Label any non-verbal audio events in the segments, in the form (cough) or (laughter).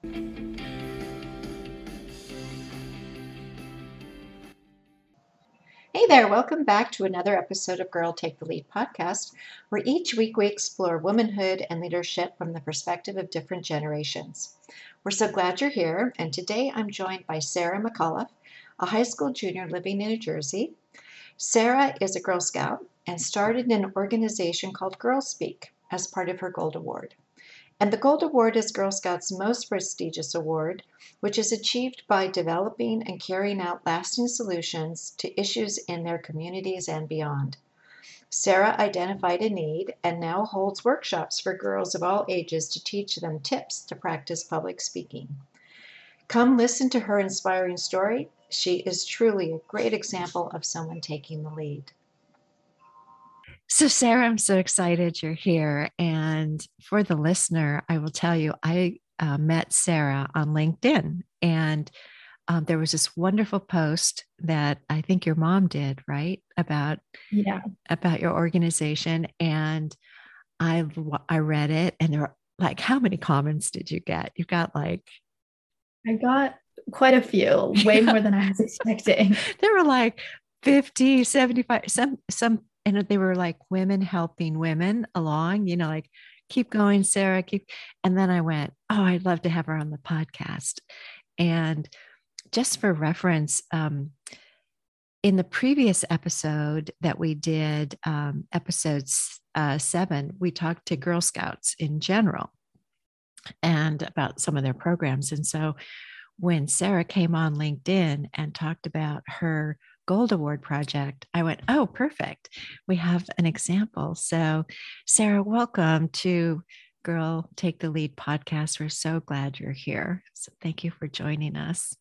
Hey there, welcome back to another episode of Girl Take the Lead podcast, where each week we explore womanhood and leadership from the perspective of different generations. We're so glad you're here, and today I'm joined by Sarah McAuliffe, a high school junior living in New Jersey. Sarah is a Girl Scout and started an organization called Girl Speak as part of her Gold Award. And the Gold Award is Girl Scouts' most prestigious award, which is achieved by developing and carrying out lasting solutions to issues in their communities and beyond. Sarah identified a need and now holds workshops for girls of all ages to teach them tips to practice public speaking. Come listen to her inspiring story. She is truly a great example of someone taking the lead. So, Sarah, I'm so excited you're here. And for the listener, I will tell you, I uh, met Sarah on LinkedIn, and um, there was this wonderful post that I think your mom did, right? About yeah, about your organization, and I I read it, and there were like, how many comments did you get? You got like, I got quite a few, way (laughs) more than I was expecting. there were like 50, 75, some some and they were like women helping women along, you know, like keep going, Sarah, keep. And then I went, oh, I'd love to have her on the podcast. And just for reference, um, in the previous episode that we did, um, episode uh, seven, we talked to Girl Scouts in general and about some of their programs. And so when Sarah came on LinkedIn and talked about her Gold Award project, I went, oh, perfect. We have an example. So, Sarah, welcome to Girl Take the Lead podcast. We're so glad you're here. So, thank you for joining us.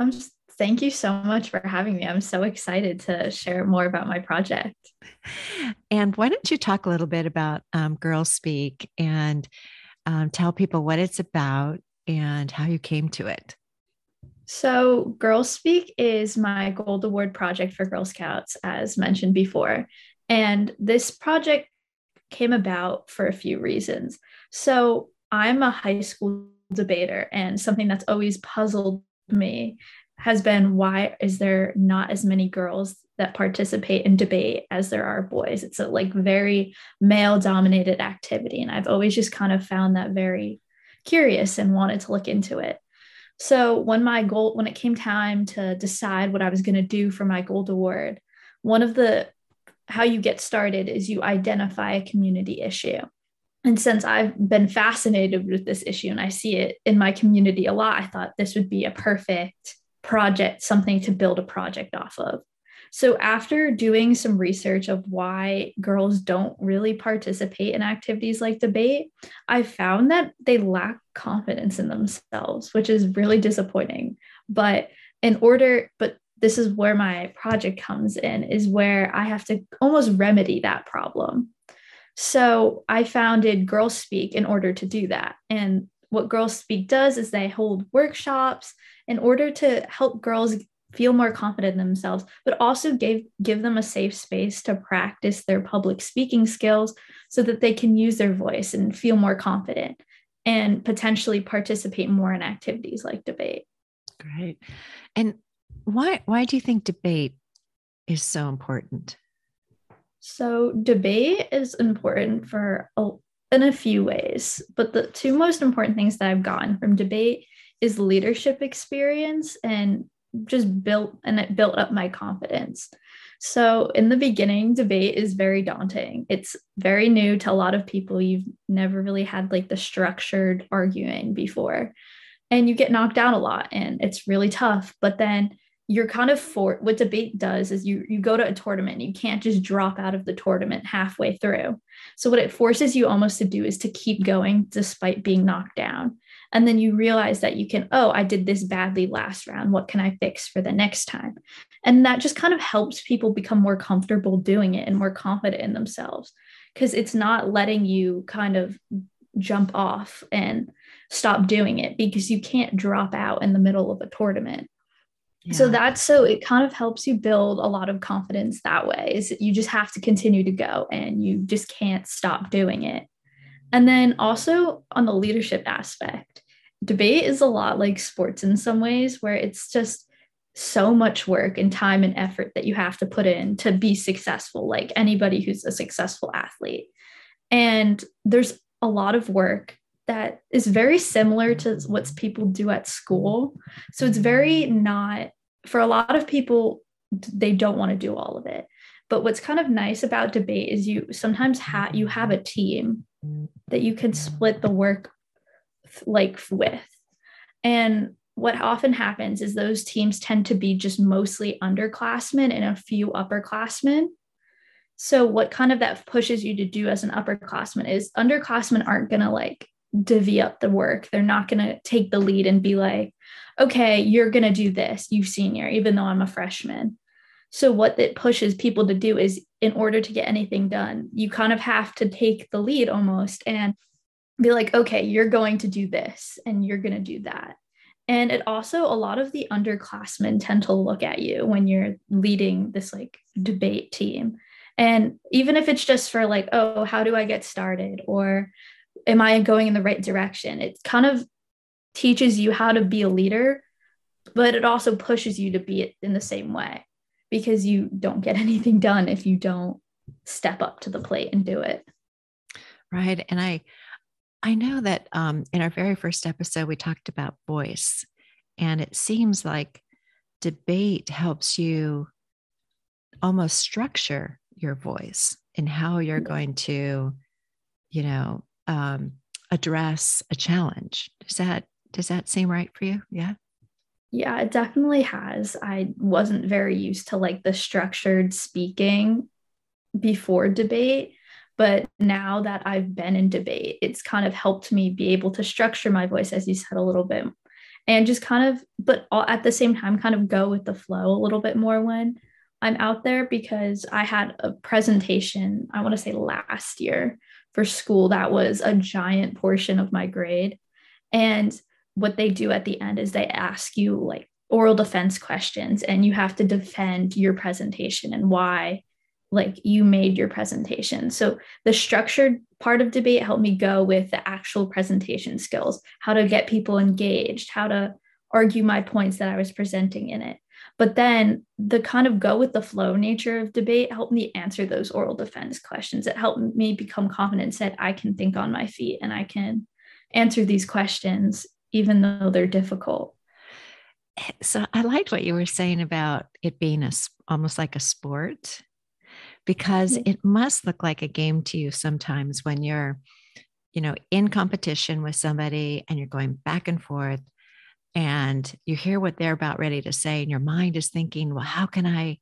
I'm just, thank you so much for having me. I'm so excited to share more about my project. And why don't you talk a little bit about um, Girl Speak and um, tell people what it's about and how you came to it? So, Girl Speak is my Gold Award project for Girl Scouts, as mentioned before. And this project came about for a few reasons. So, I'm a high school debater, and something that's always puzzled me has been why is there not as many girls that participate in debate as there are boys? It's a like very male dominated activity. And I've always just kind of found that very curious and wanted to look into it. So when my goal, when it came time to decide what I was going to do for my gold award, one of the how you get started is you identify a community issue. And since I've been fascinated with this issue and I see it in my community a lot, I thought this would be a perfect project, something to build a project off of. So, after doing some research of why girls don't really participate in activities like debate, I found that they lack confidence in themselves, which is really disappointing. But in order, but this is where my project comes in, is where I have to almost remedy that problem. So, I founded Girls Speak in order to do that. And what Girls Speak does is they hold workshops in order to help girls feel more confident in themselves, but also give, give them a safe space to practice their public speaking skills so that they can use their voice and feel more confident and potentially participate more in activities like debate. Great. And why why do you think debate is so important? So debate is important for a, in a few ways, but the two most important things that I've gotten from debate is leadership experience and just built and it built up my confidence. So, in the beginning, debate is very daunting. It's very new to a lot of people. You've never really had like the structured arguing before, and you get knocked out a lot, and it's really tough. But then you're kind of for what debate does is you you go to a tournament you can't just drop out of the tournament halfway through so what it forces you almost to do is to keep going despite being knocked down and then you realize that you can, oh, I did this badly last round. What can I fix for the next time? And that just kind of helps people become more comfortable doing it and more confident in themselves because it's not letting you kind of jump off and stop doing it because you can't drop out in the middle of a tournament. Yeah. So that's so it kind of helps you build a lot of confidence that way. Is you just have to continue to go and you just can't stop doing it. And then also on the leadership aspect, debate is a lot like sports in some ways, where it's just so much work and time and effort that you have to put in to be successful, like anybody who's a successful athlete. And there's a lot of work that is very similar to what people do at school. So it's very not, for a lot of people, they don't want to do all of it. But what's kind of nice about debate is you sometimes have you have a team that you can split the work like with. And what often happens is those teams tend to be just mostly underclassmen and a few upperclassmen. So what kind of that pushes you to do as an upperclassman is underclassmen aren't going to like divvy up the work. They're not going to take the lead and be like, okay, you're going to do this, you senior, even though I'm a freshman. So, what that pushes people to do is, in order to get anything done, you kind of have to take the lead almost and be like, okay, you're going to do this and you're going to do that. And it also, a lot of the underclassmen tend to look at you when you're leading this like debate team. And even if it's just for like, oh, how do I get started? Or am I going in the right direction? It kind of teaches you how to be a leader, but it also pushes you to be it in the same way because you don't get (laughs) anything done if you don't step up to the plate and do it. Right. And I I know that um, in our very first episode we talked about voice, and it seems like debate helps you almost structure your voice and how you're going to, you know, um, address a challenge. Does that does that seem right for you? Yeah. Yeah, it definitely has. I wasn't very used to like the structured speaking before debate, but now that I've been in debate, it's kind of helped me be able to structure my voice, as you said, a little bit and just kind of, but all, at the same time, kind of go with the flow a little bit more when I'm out there because I had a presentation, I want to say last year for school that was a giant portion of my grade. And what they do at the end is they ask you like oral defense questions and you have to defend your presentation and why like you made your presentation. So the structured part of debate helped me go with the actual presentation skills, how to get people engaged, how to argue my points that I was presenting in it. But then the kind of go with the flow nature of debate helped me answer those oral defense questions. It helped me become confident, said I can think on my feet and I can answer these questions even though they're difficult. So I liked what you were saying about it being a almost like a sport because it must look like a game to you sometimes when you're you know in competition with somebody and you're going back and forth and you hear what they're about ready to say and your mind is thinking well how can i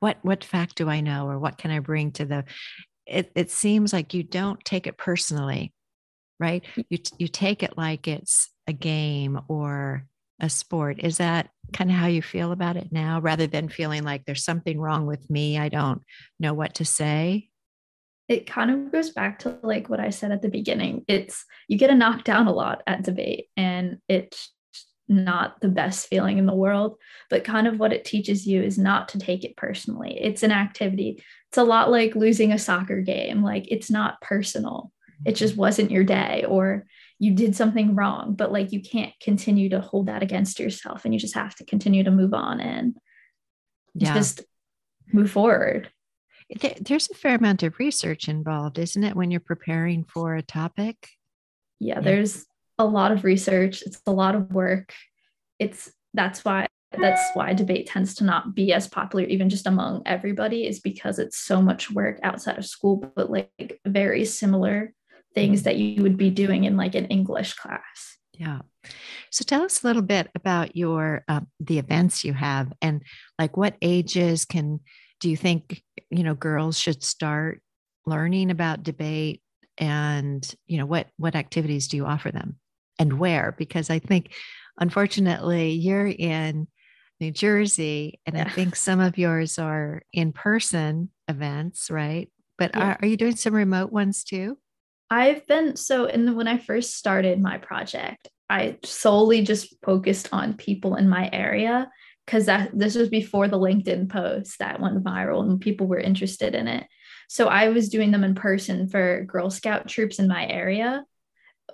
what what fact do i know or what can i bring to the it, it seems like you don't take it personally right? Mm. You you take it like it's a game or a sport. Is that kind of how you feel about it now rather than feeling like there's something wrong with me i don't know what to say? It kind of goes back to like what i said at the beginning. It's you get a knocked down a lot at debate and it's not the best feeling in the world but kind of what it teaches you is not to take it personally. It's an activity. It's a lot like losing a soccer game. Like it's not personal it just wasn't your day or you did something wrong but like you can't continue to hold that against yourself and you just have to continue to move on and yeah. just move forward there's a fair amount of research involved isn't it when you're preparing for a topic yeah, yeah. there's a lot of research it's a lot of work it's that's why that's why debate tends to not be as popular even just among everybody is because it's so much work outside of school but like very similar things that you would be doing in like an English class. Yeah. So tell us a little bit about your um, the events you have and like what ages can do you think you know girls should start learning about debate and you know what what activities do you offer them and where because I think unfortunately you're in New Jersey and yeah. I think some of yours are in person events, right? But yeah. are, are you doing some remote ones too? I've been so in the, when I first started my project, I solely just focused on people in my area because that this was before the LinkedIn post that went viral and people were interested in it. So I was doing them in person for Girl Scout troops in my area.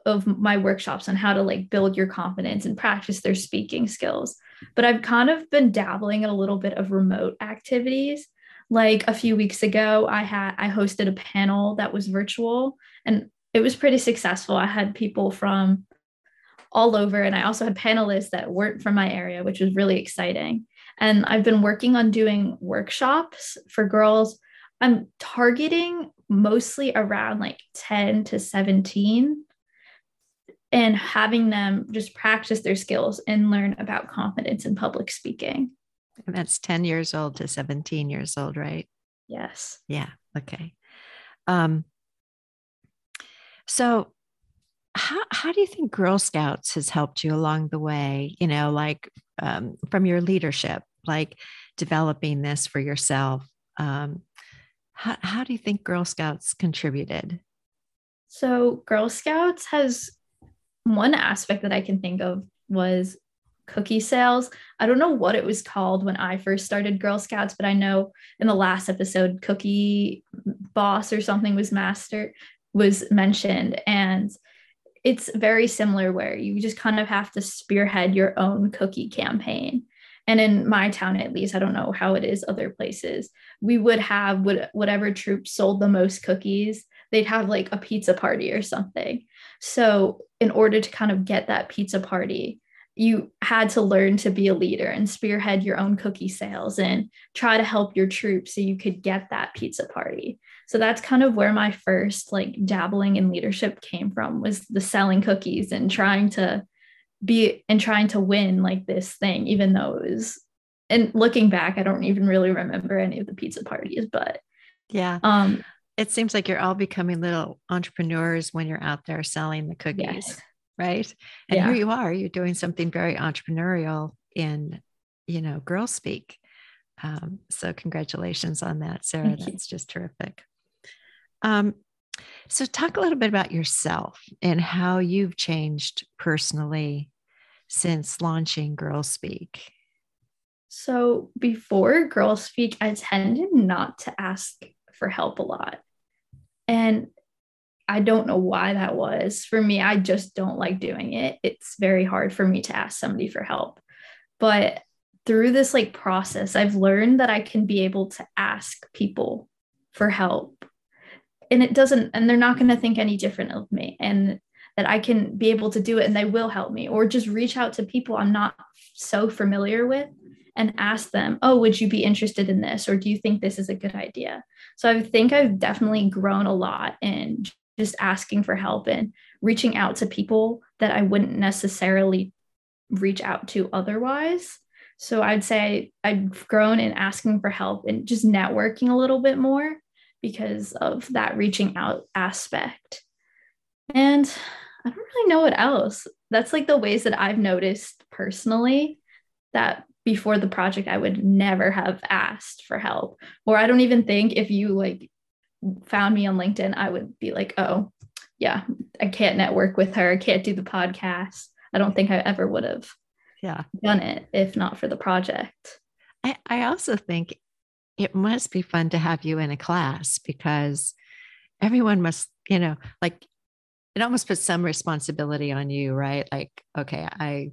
of my workshops on how to like build your confidence and practice their speaking skills. But I've kind of been dabbling in a little bit of remote activities. Like a few weeks ago, I had I hosted a panel that was virtual and it was pretty successful. I had people from all over and I also had panelists that weren't from my area, which was really exciting. And I've been working on doing workshops for girls. I'm targeting mostly around like 10 to 17 and having them just practice their skills and learn about confidence in public speaking. And that's 10 years old to 17 years old, right? Yes. Yeah. Okay. Um, so how, how do you think Girl Scouts has helped you along the way? You know, like um, from your leadership, like developing this for yourself. Um, how, how do you think Girl Scouts contributed? So, Girl Scouts has one aspect that I can think of was cookie sales. I don't know what it was called when I first started Girl Scouts, but I know in the last episode, Cookie Boss or something was master was mentioned. And it's very similar where you just kind of have to spearhead your own cookie campaign. And in my town, at least, I don't know how it is other places, we would have whatever troop sold the most cookies, they'd have like a pizza party or something. So, in order to kind of get that pizza party, you had to learn to be a leader and spearhead your own cookie sales and try to help your troops so you could get that pizza party. So that's kind of where my first like dabbling in leadership came from was the selling cookies and trying to be and trying to win like this thing, even though it was and looking back, I don't even really remember any of the pizza parties, but yeah. Um it seems like you're all becoming little entrepreneurs when you're out there selling the cookies, yes. Right? And yeah. here you are, you're doing something very entrepreneurial in, you know, girl speak. Um, so congratulations on that, Sarah. Thank That's you. just terrific. Um, so, talk a little bit about yourself and how you've changed personally since launching Girl Speak. So, before Girl Speak, I tended not to ask for help a lot. And I don't know why that was. For me, I just don't like doing it. It's very hard for me to ask somebody for help. But through this like process, I've learned that I can be able to ask people for help and it doesn't and they're not going to think any different of me and that I can be able to do it and they will help me or just reach out to people I'm not so familiar with and ask them, "Oh, would you be interested in this or do you think this is a good idea?" So I think I've definitely grown a lot in just asking for help and reaching out to people that I wouldn't necessarily reach out to otherwise. So I'd say I've grown in asking for help and just networking a little bit more because of that reaching out aspect. And I don't really know what else. That's like the ways that I've noticed personally that before the project I would never have asked for help. Or I don't even think if you like found me on LinkedIn, I would be like, oh, yeah, I can't network with her, I can't do the podcast. I don't think I ever would have yeah. done it if not for the project. I, I also think it must be fun to have you in a class because everyone must, you know, like it almost puts some responsibility on you, right? Like, okay, I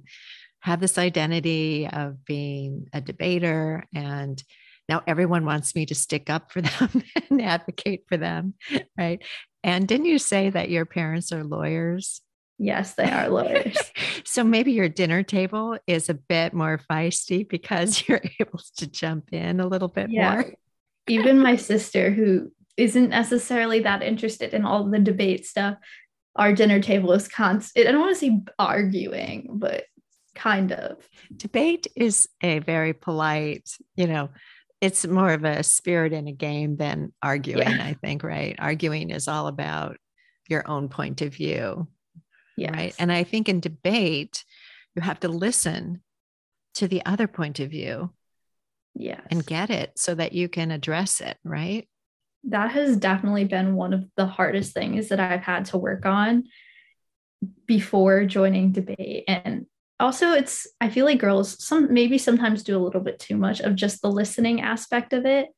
have this identity of being a debater and now everyone wants me to stick up for (laughs) them and advocate for them, right? And didn't you say that your parents are lawyers? Yes, they are lawyers. (laughs) so maybe your dinner table is a bit more feisty because (laughs) you're able to jump in a little bit yeah. more. Even my sister, who isn't necessarily that interested in all the debate stuff, our dinner table is constant. I don't want to say arguing, but kind of. Debate is a very polite, you know, it's more of a spirit in a game than arguing, yeah. I think, right? Arguing is all about your own point of view Yes. Right. And I think in debate, you have to listen to the other point of view. Yes. And get it so that you can address it. Right. That has definitely been one of the hardest things that I've had to work on before joining debate. And also it's I feel like girls some maybe sometimes do a little bit too much of just the listening aspect of it.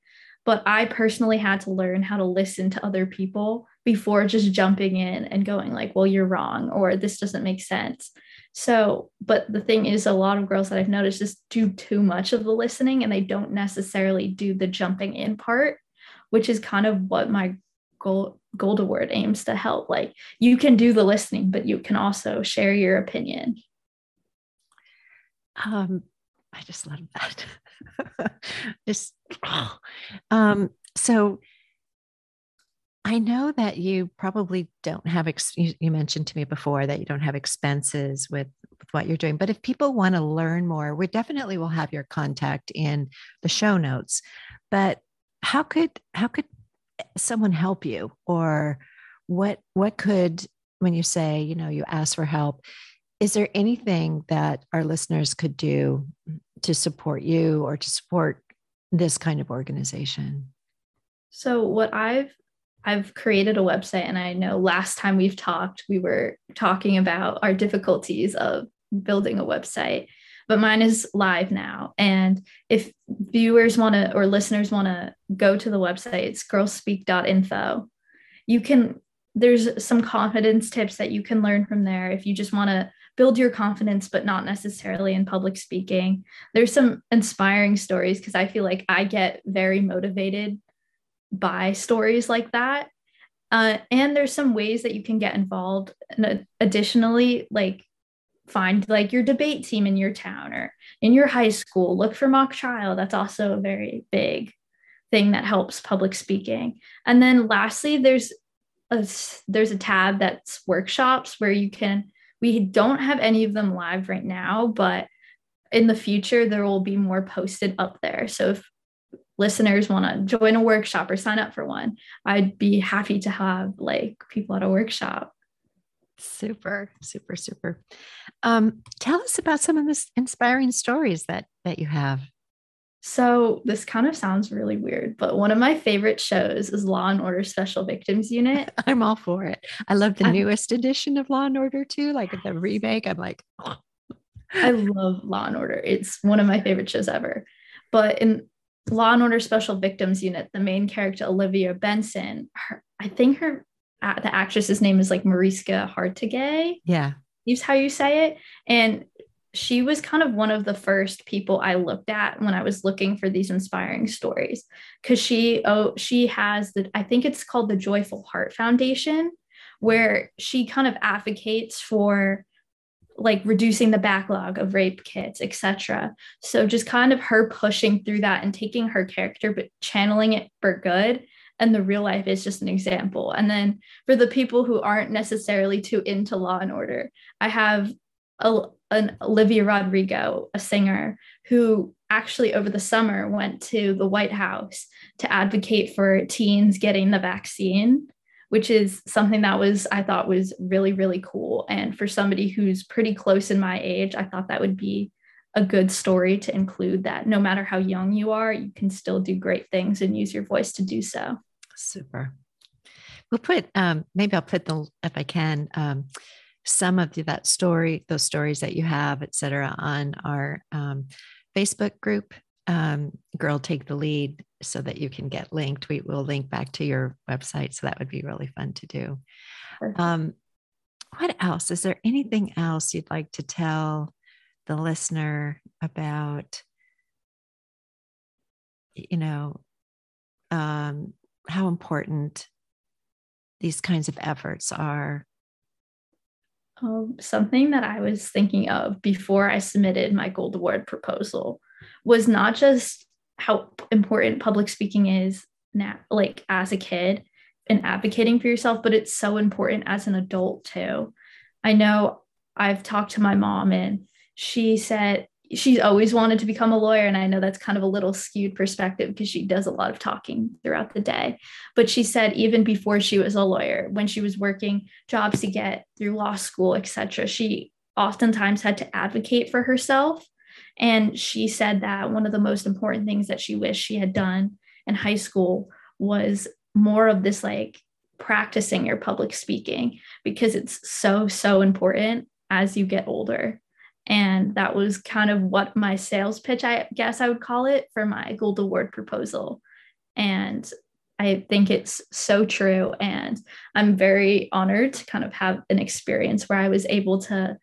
but I personally had to learn how to listen to other people before just jumping in and going like, well, you're wrong or this doesn't make sense. So, but the thing is, a lot of girls that I've noticed just do too much of the listening and they don't necessarily do the jumping in part, which is kind of what my goal gold award aims to help. Like you can do the listening, but you can also share your opinion. Um, I just love that. (laughs) just oh. um, so I know that you probably don't have, ex- you, you, mentioned to me before that you don't have expenses with, with what you're doing, but if people want to learn more, we definitely will have your contact in the show notes. But how could, how could someone help you or what, what could, when you say, you know, you ask for help, is there anything that our listeners could do to support you or to support this kind of organization? So what I've I've created a website and I know last time we've talked, we were talking about our difficulties of building a website, but mine is live now. And if viewers want to or listeners want to go to the website, it's girlspeak.info. You can, there's some confidence tips that you can learn from there if you just want to build your confidence, but not necessarily in public speaking. There's some inspiring stories because I feel like I get very motivated by stories like that. Uh, and there's some ways that you can get involved. And additionally, like find like your debate team in your town or in your high school. Look for mock trial. That's also a very big thing that helps public speaking. And then lastly, there's a there's a tab that's workshops where you can. We don't have any of them live right now, but in the future there will be more posted up there. So if listeners want to join a workshop or sign up for one, I'd be happy to have like people at a workshop. Super, super, super. Um, tell us about some of the inspiring stories that that you have. So this kind of sounds really weird, but one of my favorite shows is Law and Order Special Victims Unit. (laughs) I'm all for it. I love the I, newest edition of Law and Order too, like the remake. I'm like, oh. I love Law and Order. It's one of my favorite shows ever. But in Law and Order Special Victims Unit, the main character Olivia Benson, her, I think her the actress's name is like Mariska Hargitay. Yeah, use how you say it, and she was kind of one of the first people I looked at when I was looking for these inspiring stories because she oh she has the I think it's called the Joyful Heart Foundation where she kind of advocates for like reducing the backlog of rape kits, etc. So just kind of her pushing through that and taking her character but channeling it for good. And the real life is just an example. And then for the people who aren't necessarily too into Law and Order, I have a, an Olivia Rodrigo, a singer who actually over the summer went to the White House to advocate for teens getting the vaccine which is something that was I thought was really really cool. And for somebody who's pretty close in my age I thought that would be a good story to include that no matter how young you are you can still do great things and use your voice to do so. Super. We'll put um, maybe I'll put the if I can um, some of the, that story those stories that you have et cetera, on our um, Facebook group um, girl take the lead so that you can get linked. We will link back to your website so that would be really fun to do. Um, what else? Is there anything else you'd like to tell the listener about you know um, how important these kinds of efforts are um, something that i was thinking of before i submitted my gold award proposal was not just how important public speaking is now like as a kid and advocating for yourself but it's so important as an adult too. I know i've talked to my mom and she said she's always wanted to become a lawyer and i know that's kind of a little skewed perspective because she does a lot of talking throughout the day but she said even before she was a lawyer when she was working jobs to get through law school etc she oftentimes had to advocate for herself and she said that one of the most important things that she wished she had done in high school was more of this like practicing your public speaking because it's so, so important as you get older. And that was kind of what my sales pitch, I guess I would call it, for my Gold Award proposal. And I think it's so true. And I'm very honored to kind of have an experience where I was able to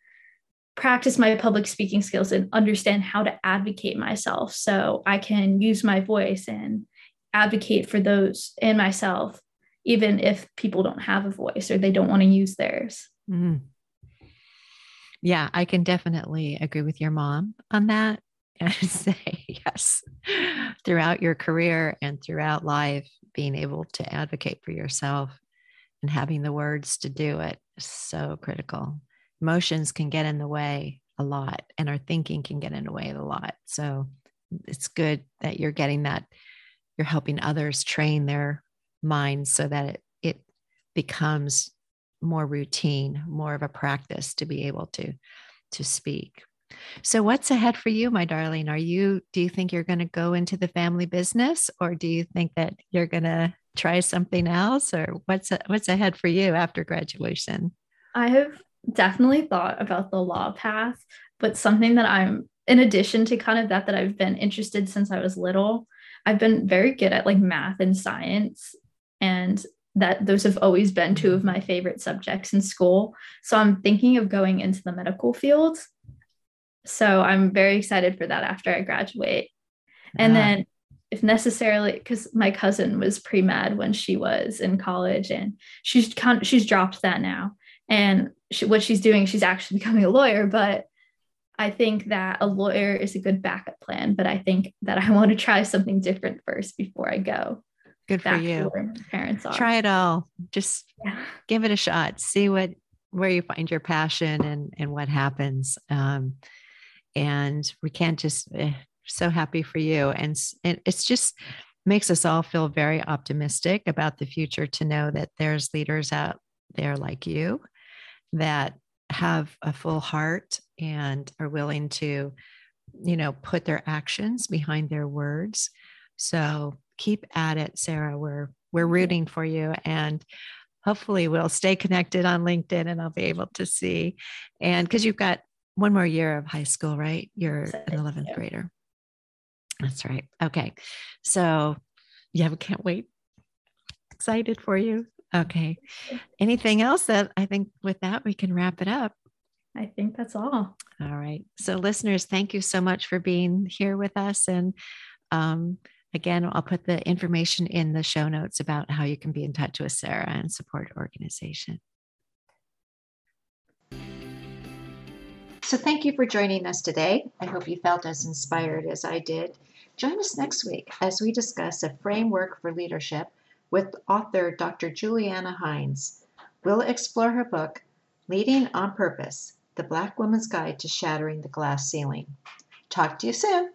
practice my public speaking skills and understand how to advocate myself so I can use my voice and advocate for those and myself, even if people don't have a voice or they don't want to use theirs. Mm. Yeah, I can definitely agree with your mom on that (laughs) and say yes. Throughout your career and throughout life, being able to advocate for yourself and having the words to do it is so critical. Emotions can get in the way a lot, and our thinking can get in the way a lot. So it's good that you're getting that, you're helping others train their minds so that it, it becomes more routine, more of a practice to be able to to speak. So what's ahead for you, my darling? Are you do you think you're going to go into the family business or do you think that you're going to try something else or what's what's ahead for you after graduation? I have definitely thought about the law path, but something that I'm in addition to kind of that that I've been interested since I was little, I've been very good at like math and science and that those have always been two of my favorite subjects in school. So I'm thinking of going into the medical field so I'm very excited for that after I graduate. And then if necessarily because my cousin was pre-med when she was in college and she's she's dropped that now and she, what she's doing she's actually (laughs) becoming a lawyer but i think that a lawyer is a good backup plan but i think that i want to try something different first before i go good for you. parents are. try it all. Just yeah. give it a shot. See what where you find your passion and and what happens. Um, and we can't just eh, so happy for you. And, and it's just makes us all feel very optimistic about the future to know that there's leaders out there like you that have a full heart and are willing to you know put their actions behind their words. So keep at it sarah we're we're rooting for you and hopefully we'll stay connected on linkedin and i'll be able to see and because you've got one more year of high school, right? You're an 11th grader. That's right. Okay. So, yeah, we can't wait. Excited for you. Okay. Anything else that I think with that we can wrap it up? I think that's all. All right. So, listeners, thank you so much for being here with us. And um, again, I'll put the information in the show notes about how you can be in touch with Sarah and support organization. So thank you for joining us today. I hope you felt as inspired as I did. Join us next week as we discuss a framework for leadership with author Dr. Juliana Hines. We'll explore her book, Leading on Purpose The Black Woman's Guide to Shattering the Glass Ceiling. Talk to you soon.